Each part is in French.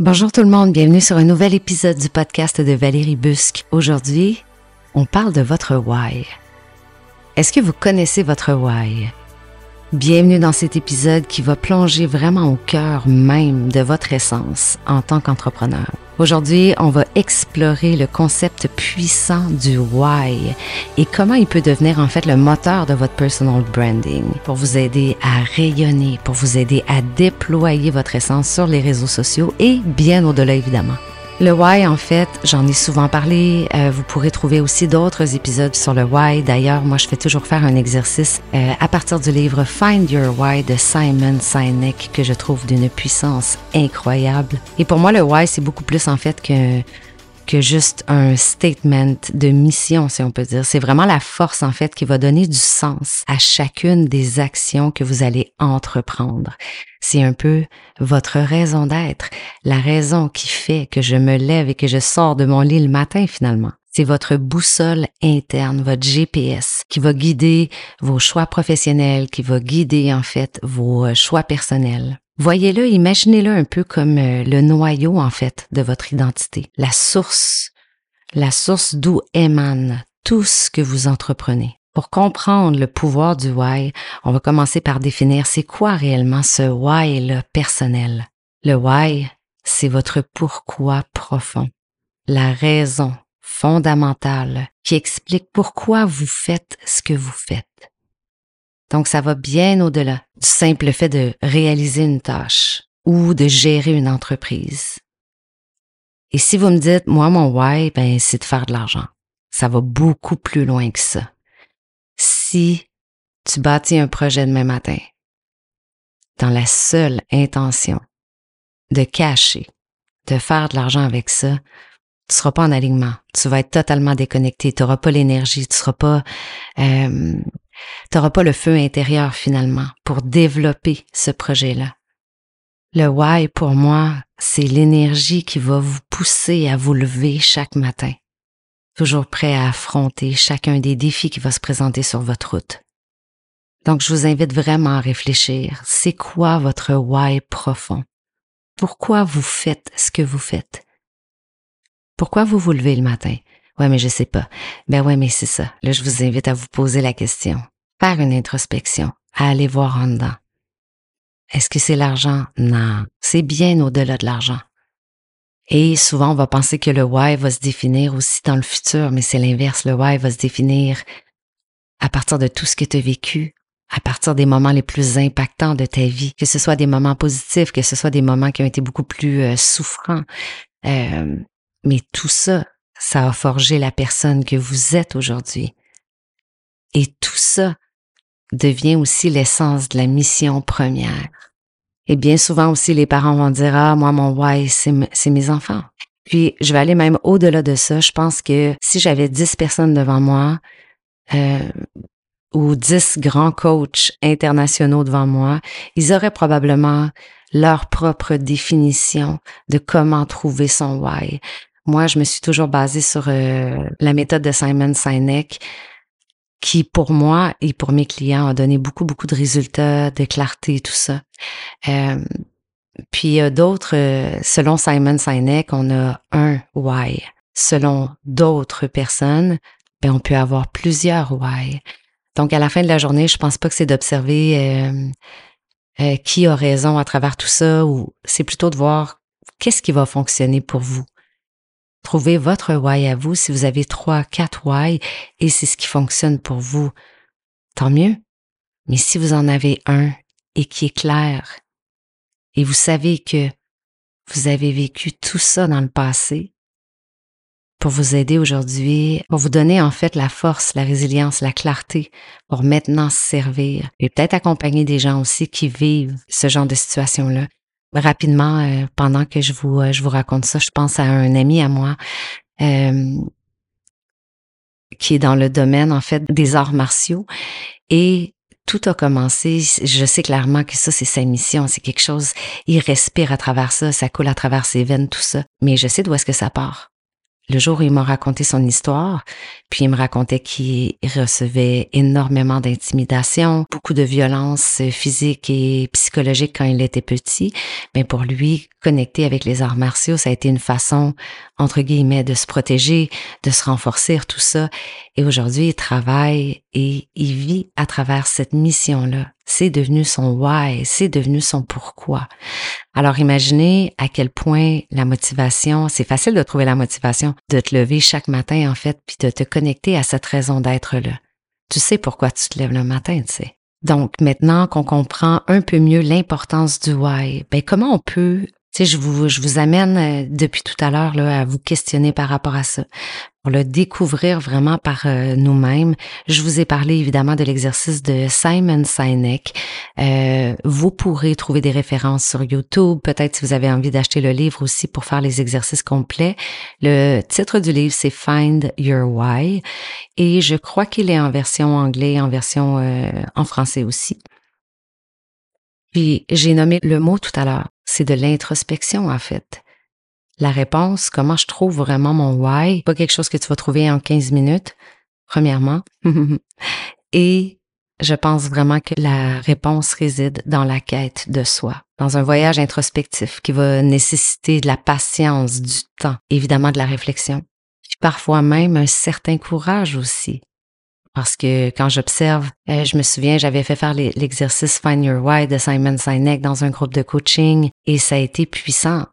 Bonjour tout le monde, bienvenue sur un nouvel épisode du podcast de Valérie Busque. Aujourd'hui, on parle de votre why. Est-ce que vous connaissez votre why? Bienvenue dans cet épisode qui va plonger vraiment au cœur même de votre essence en tant qu'entrepreneur. Aujourd'hui, on va explorer le concept puissant du why et comment il peut devenir en fait le moteur de votre personal branding pour vous aider à rayonner, pour vous aider à déployer votre essence sur les réseaux sociaux et bien au-delà évidemment. Le why, en fait, j'en ai souvent parlé. Euh, vous pourrez trouver aussi d'autres épisodes sur le why. D'ailleurs, moi, je fais toujours faire un exercice euh, à partir du livre Find Your Why de Simon Sinek que je trouve d'une puissance incroyable. Et pour moi, le why, c'est beaucoup plus en fait que que juste un statement de mission, si on peut dire. C'est vraiment la force, en fait, qui va donner du sens à chacune des actions que vous allez entreprendre. C'est un peu votre raison d'être, la raison qui fait que je me lève et que je sors de mon lit le matin, finalement. C'est votre boussole interne, votre GPS, qui va guider vos choix professionnels, qui va guider, en fait, vos euh, choix personnels. Voyez-le, imaginez-le un peu comme euh, le noyau, en fait, de votre identité, la source, la source d'où émane tout ce que vous entreprenez. Pour comprendre le pouvoir du why, on va commencer par définir c'est quoi réellement ce why-là personnel. Le why, c'est votre pourquoi profond, la raison fondamentale qui explique pourquoi vous faites ce que vous faites. Donc, ça va bien au-delà du simple fait de réaliser une tâche ou de gérer une entreprise. Et si vous me dites, moi, mon why, ben, c'est de faire de l'argent. Ça va beaucoup plus loin que ça. Si tu bâtis un projet demain matin dans la seule intention de cacher, de faire de l'argent avec ça, tu seras pas en alignement. Tu vas être totalement déconnecté. Tu n'auras pas l'énergie. Tu seras pas euh, tu n'auras pas le feu intérieur finalement pour développer ce projet-là. Le why pour moi, c'est l'énergie qui va vous pousser à vous lever chaque matin, toujours prêt à affronter chacun des défis qui va se présenter sur votre route. Donc je vous invite vraiment à réfléchir, c'est quoi votre why profond? Pourquoi vous faites ce que vous faites? Pourquoi vous vous levez le matin? Ouais, mais je sais pas. Ben ouais, mais c'est ça. Là, je vous invite à vous poser la question faire une introspection, à aller voir en dedans. Est-ce que c'est l'argent? Non, c'est bien au-delà de l'argent. Et souvent, on va penser que le why va se définir aussi dans le futur, mais c'est l'inverse. Le why va se définir à partir de tout ce que tu as vécu, à partir des moments les plus impactants de ta vie, que ce soit des moments positifs, que ce soit des moments qui ont été beaucoup plus euh, souffrants. Euh, mais tout ça, ça a forgé la personne que vous êtes aujourd'hui. Et tout ça, devient aussi l'essence de la mission première. Et bien souvent aussi, les parents vont dire, ah, moi, mon why, c'est mes enfants. Puis, je vais aller même au-delà de ça. Je pense que si j'avais dix personnes devant moi, euh, ou dix grands coachs internationaux devant moi, ils auraient probablement leur propre définition de comment trouver son why. Moi, je me suis toujours basée sur euh, la méthode de Simon Sinek, qui pour moi et pour mes clients a donné beaucoup beaucoup de résultats, de clarté, tout ça. Euh, puis d'autres, euh, selon Simon Sinek, on a un why. Selon d'autres personnes, ben on peut avoir plusieurs why. Donc à la fin de la journée, je pense pas que c'est d'observer euh, qui a raison à travers tout ça, ou c'est plutôt de voir qu'est-ce qui va fonctionner pour vous. Trouvez votre why à vous. Si vous avez trois, quatre why et c'est ce qui fonctionne pour vous, tant mieux. Mais si vous en avez un et qui est clair et vous savez que vous avez vécu tout ça dans le passé pour vous aider aujourd'hui, pour vous donner en fait la force, la résilience, la clarté pour maintenant se servir et peut-être accompagner des gens aussi qui vivent ce genre de situation-là rapidement, euh, pendant que je vous, euh, je vous raconte ça, je pense à un ami à moi euh, qui est dans le domaine, en fait, des arts martiaux. Et tout a commencé, je sais clairement que ça, c'est sa mission, c'est quelque chose, il respire à travers ça, ça coule à travers ses veines, tout ça. Mais je sais d'où est-ce que ça part. Le jour où il m'a raconté son histoire, puis il me racontait qu'il recevait énormément d'intimidation, beaucoup de violence physique et psychologique quand il était petit, mais pour lui, connecter avec les arts martiaux, ça a été une façon, entre guillemets, de se protéger, de se renforcer, tout ça. Et aujourd'hui, il travaille et il vit à travers cette mission-là. C'est devenu son why, c'est devenu son pourquoi. Alors imaginez à quel point la motivation, c'est facile de trouver la motivation, de te lever chaque matin en fait, puis de te connecter à cette raison d'être là. Tu sais pourquoi tu te lèves le matin, tu sais. Donc maintenant qu'on comprend un peu mieux l'importance du why, ben comment on peut tu sais, je vous, je vous amène euh, depuis tout à l'heure là, à vous questionner par rapport à ça, pour le découvrir vraiment par euh, nous-mêmes. Je vous ai parlé évidemment de l'exercice de Simon Sinek. Euh, vous pourrez trouver des références sur YouTube. Peut-être si vous avez envie d'acheter le livre aussi pour faire les exercices complets. Le titre du livre, c'est Find Your Why. Et je crois qu'il est en version anglais, en version en français aussi. Puis j'ai nommé le mot tout à l'heure c'est de l'introspection en fait. La réponse, comment je trouve vraiment mon why, pas quelque chose que tu vas trouver en 15 minutes, premièrement. Et je pense vraiment que la réponse réside dans la quête de soi, dans un voyage introspectif qui va nécessiter de la patience, du temps, évidemment de la réflexion, puis parfois même un certain courage aussi. Parce que quand j'observe, euh, je me souviens, j'avais fait faire l'exercice Find Your Why de Simon Sinek dans un groupe de coaching et ça a été puissant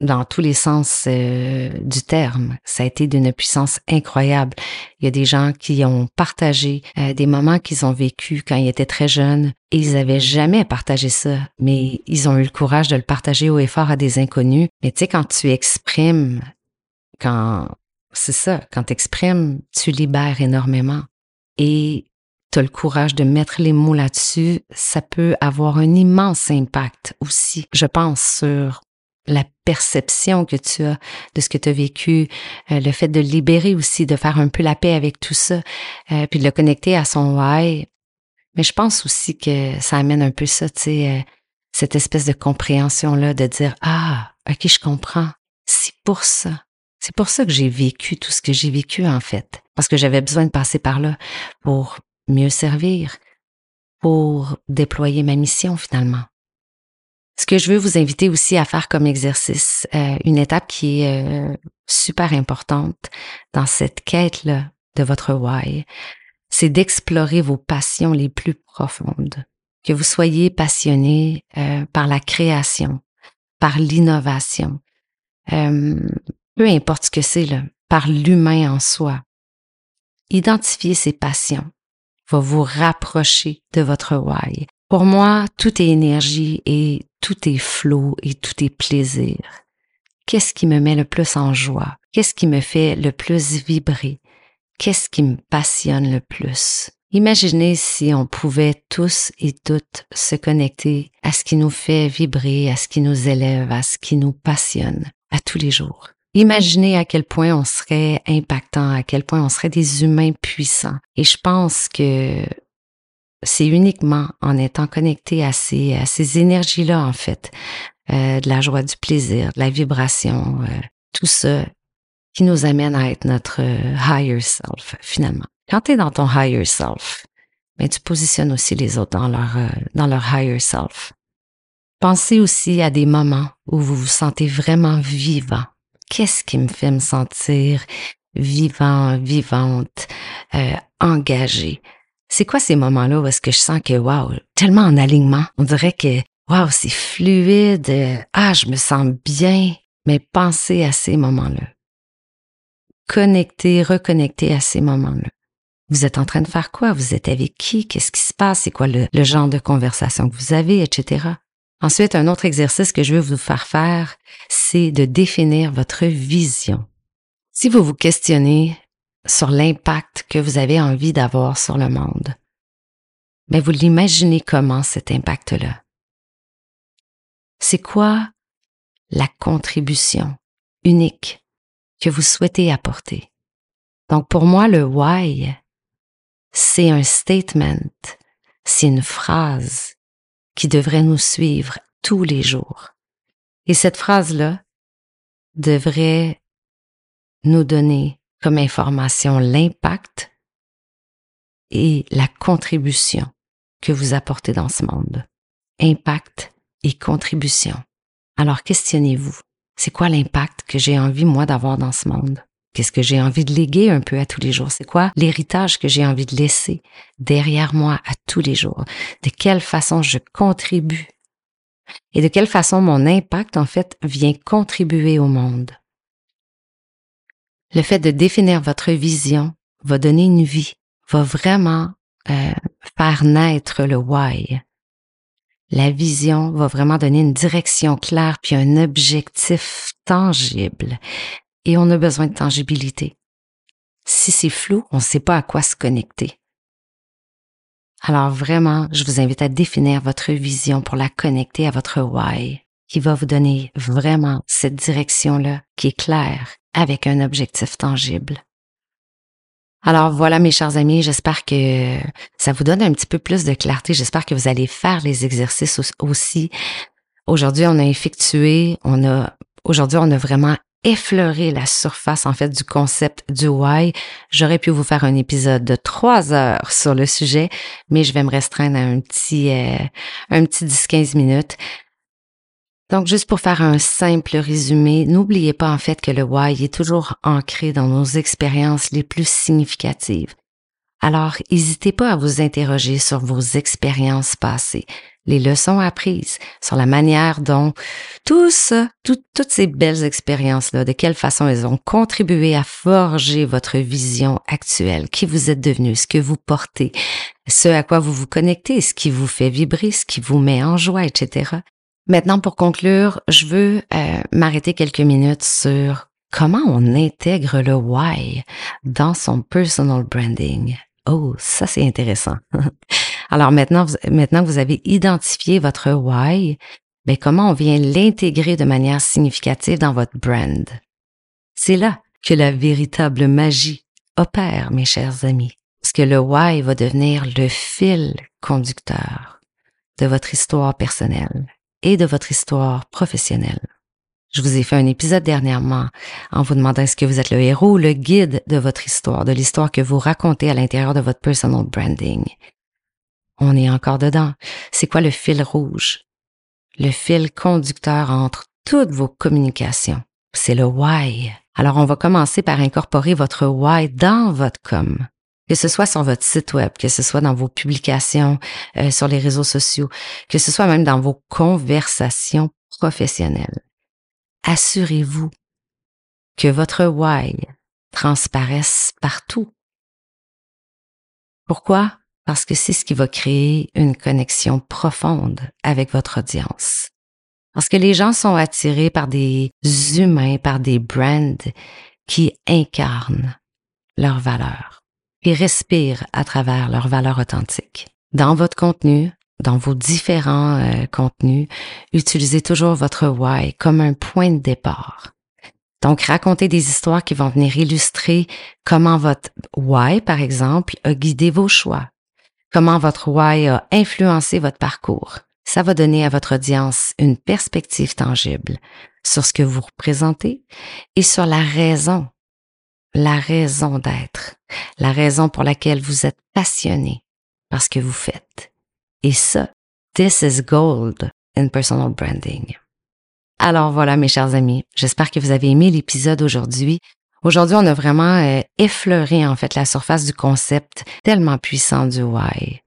dans tous les sens euh, du terme. Ça a été d'une puissance incroyable. Il y a des gens qui ont partagé euh, des moments qu'ils ont vécus quand ils étaient très jeunes et ils avaient jamais partagé ça, mais ils ont eu le courage de le partager haut et fort à des inconnus. Mais tu sais, quand tu exprimes, quand c'est ça, quand tu exprimes, tu libères énormément et tu as le courage de mettre les mots là-dessus, ça peut avoir un immense impact aussi, je pense, sur la perception que tu as de ce que tu as vécu, euh, le fait de libérer aussi, de faire un peu la paix avec tout ça, euh, puis de le connecter à son why. Mais je pense aussi que ça amène un peu ça, tu sais, euh, cette espèce de compréhension-là, de dire, ah, ok, je comprends, c'est pour ça. C'est pour ça que j'ai vécu tout ce que j'ai vécu en fait, parce que j'avais besoin de passer par là pour mieux servir, pour déployer ma mission finalement. Ce que je veux vous inviter aussi à faire comme exercice, euh, une étape qui est euh, super importante dans cette quête-là de votre why, c'est d'explorer vos passions les plus profondes. Que vous soyez passionné euh, par la création, par l'innovation, peu importe ce que c'est, là, par l'humain en soi. Identifier ses passions va vous rapprocher de votre why. Pour moi, tout est énergie et tout est flot et tout est plaisir. Qu'est-ce qui me met le plus en joie? Qu'est-ce qui me fait le plus vibrer? Qu'est-ce qui me passionne le plus? Imaginez si on pouvait tous et toutes se connecter à ce qui nous fait vibrer, à ce qui nous élève, à ce qui nous passionne, à tous les jours. Imaginez à quel point on serait impactant, à quel point on serait des humains puissants. Et je pense que c'est uniquement en étant connecté à ces, à ces énergies-là, en fait, euh, de la joie, du plaisir, de la vibration, euh, tout ça qui nous amène à être notre higher self, finalement. Quand tu es dans ton higher self, ben, tu positionnes aussi les autres dans leur, euh, dans leur higher self. Pensez aussi à des moments où vous vous sentez vraiment vivant, qu'est-ce qui me fait me sentir vivant, vivante, euh, engagée? C'est quoi ces moments-là où est-ce que je sens que, wow, tellement en alignement, on dirait que, wow, c'est fluide, ah, je me sens bien, mais pensez à ces moments-là. Connectez, reconnectez à ces moments-là. Vous êtes en train de faire quoi? Vous êtes avec qui? Qu'est-ce qui se passe? C'est quoi le, le genre de conversation que vous avez, etc. Ensuite, un autre exercice que je veux vous faire faire, c'est de définir votre vision. Si vous vous questionnez sur l'impact que vous avez envie d'avoir sur le monde, mais vous l'imaginez comment cet impact-là? C'est quoi la contribution unique que vous souhaitez apporter? Donc pour moi, le why, c'est un statement, c'est une phrase qui devrait nous suivre tous les jours. Et cette phrase-là devrait nous donner comme information l'impact et la contribution que vous apportez dans ce monde. Impact et contribution. Alors questionnez-vous. C'est quoi l'impact que j'ai envie, moi, d'avoir dans ce monde? Qu'est-ce que j'ai envie de léguer un peu à tous les jours? C'est quoi l'héritage que j'ai envie de laisser derrière moi à tous les jours? De quelle façon je contribue? Et de quelle façon mon impact, en fait, vient contribuer au monde? Le fait de définir votre vision va donner une vie, va vraiment euh, faire naître le why. La vision va vraiment donner une direction claire puis un objectif tangible. Et on a besoin de tangibilité. Si c'est flou, on ne sait pas à quoi se connecter. Alors vraiment, je vous invite à définir votre vision pour la connecter à votre why, qui va vous donner vraiment cette direction-là qui est claire avec un objectif tangible. Alors voilà mes chers amis, j'espère que ça vous donne un petit peu plus de clarté. J'espère que vous allez faire les exercices aussi. Aujourd'hui, on a effectué, on a aujourd'hui on a vraiment effleuré la surface en fait du concept du why. J'aurais pu vous faire un épisode de trois heures sur le sujet, mais je vais me restreindre à un petit euh, un petit 10-15 minutes. Donc, juste pour faire un simple résumé, n'oubliez pas en fait que le why est toujours ancré dans nos expériences les plus significatives. Alors, n'hésitez pas à vous interroger sur vos expériences passées, les leçons apprises, sur la manière dont tout ça, toutes ces belles expériences-là, de quelle façon elles ont contribué à forger votre vision actuelle, qui vous êtes devenu, ce que vous portez, ce à quoi vous vous connectez, ce qui vous fait vibrer, ce qui vous met en joie, etc. Maintenant, pour conclure, je veux euh, m'arrêter quelques minutes sur comment on intègre le why dans son personal branding. Oh, ça c'est intéressant. Alors maintenant, maintenant que vous avez identifié votre why, mais ben, comment on vient l'intégrer de manière significative dans votre brand? C'est là que la véritable magie opère, mes chers amis. Parce que le why va devenir le fil conducteur de votre histoire personnelle et de votre histoire professionnelle. Je vous ai fait un épisode dernièrement en vous demandant est-ce que vous êtes le héros ou le guide de votre histoire, de l'histoire que vous racontez à l'intérieur de votre personal branding. On est encore dedans. C'est quoi le fil rouge? Le fil conducteur entre toutes vos communications. C'est le why. Alors on va commencer par incorporer votre why dans votre com que ce soit sur votre site web, que ce soit dans vos publications euh, sur les réseaux sociaux, que ce soit même dans vos conversations professionnelles. Assurez-vous que votre why transparaisse partout. Pourquoi? Parce que c'est ce qui va créer une connexion profonde avec votre audience. Parce que les gens sont attirés par des humains, par des brands qui incarnent leurs valeurs et respirent à travers leurs valeurs authentiques. Dans votre contenu, dans vos différents euh, contenus, utilisez toujours votre why comme un point de départ. Donc, racontez des histoires qui vont venir illustrer comment votre why, par exemple, a guidé vos choix, comment votre why a influencé votre parcours. Ça va donner à votre audience une perspective tangible sur ce que vous représentez et sur la raison la raison d'être, la raison pour laquelle vous êtes passionné par ce que vous faites. Et ça, this is gold in personal branding. Alors voilà, mes chers amis, j'espère que vous avez aimé l'épisode aujourd'hui. Aujourd'hui, on a vraiment euh, effleuré en fait la surface du concept tellement puissant du why.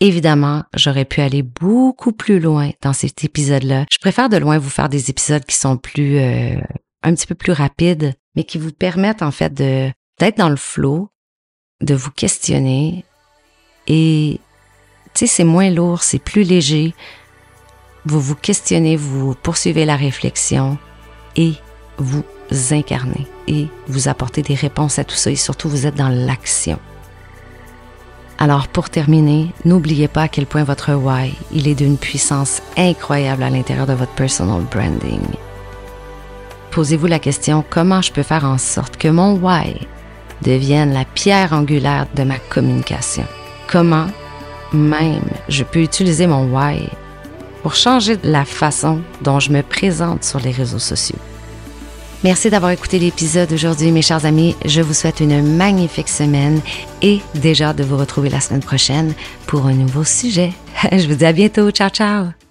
Évidemment, j'aurais pu aller beaucoup plus loin dans cet épisode-là. Je préfère de loin vous faire des épisodes qui sont plus euh, un petit peu plus rapides mais qui vous permettent en fait d'être dans le flot, de vous questionner et tu sais c'est moins lourd, c'est plus léger. Vous vous questionnez, vous poursuivez la réflexion et vous incarnez et vous apportez des réponses à tout ça et surtout vous êtes dans l'action. Alors pour terminer, n'oubliez pas à quel point votre why, il est d'une puissance incroyable à l'intérieur de votre personal branding. Posez-vous la question comment je peux faire en sorte que mon why devienne la pierre angulaire de ma communication? Comment même je peux utiliser mon why pour changer la façon dont je me présente sur les réseaux sociaux? Merci d'avoir écouté l'épisode aujourd'hui, mes chers amis. Je vous souhaite une magnifique semaine et déjà de vous retrouver la semaine prochaine pour un nouveau sujet. Je vous dis à bientôt. Ciao, ciao.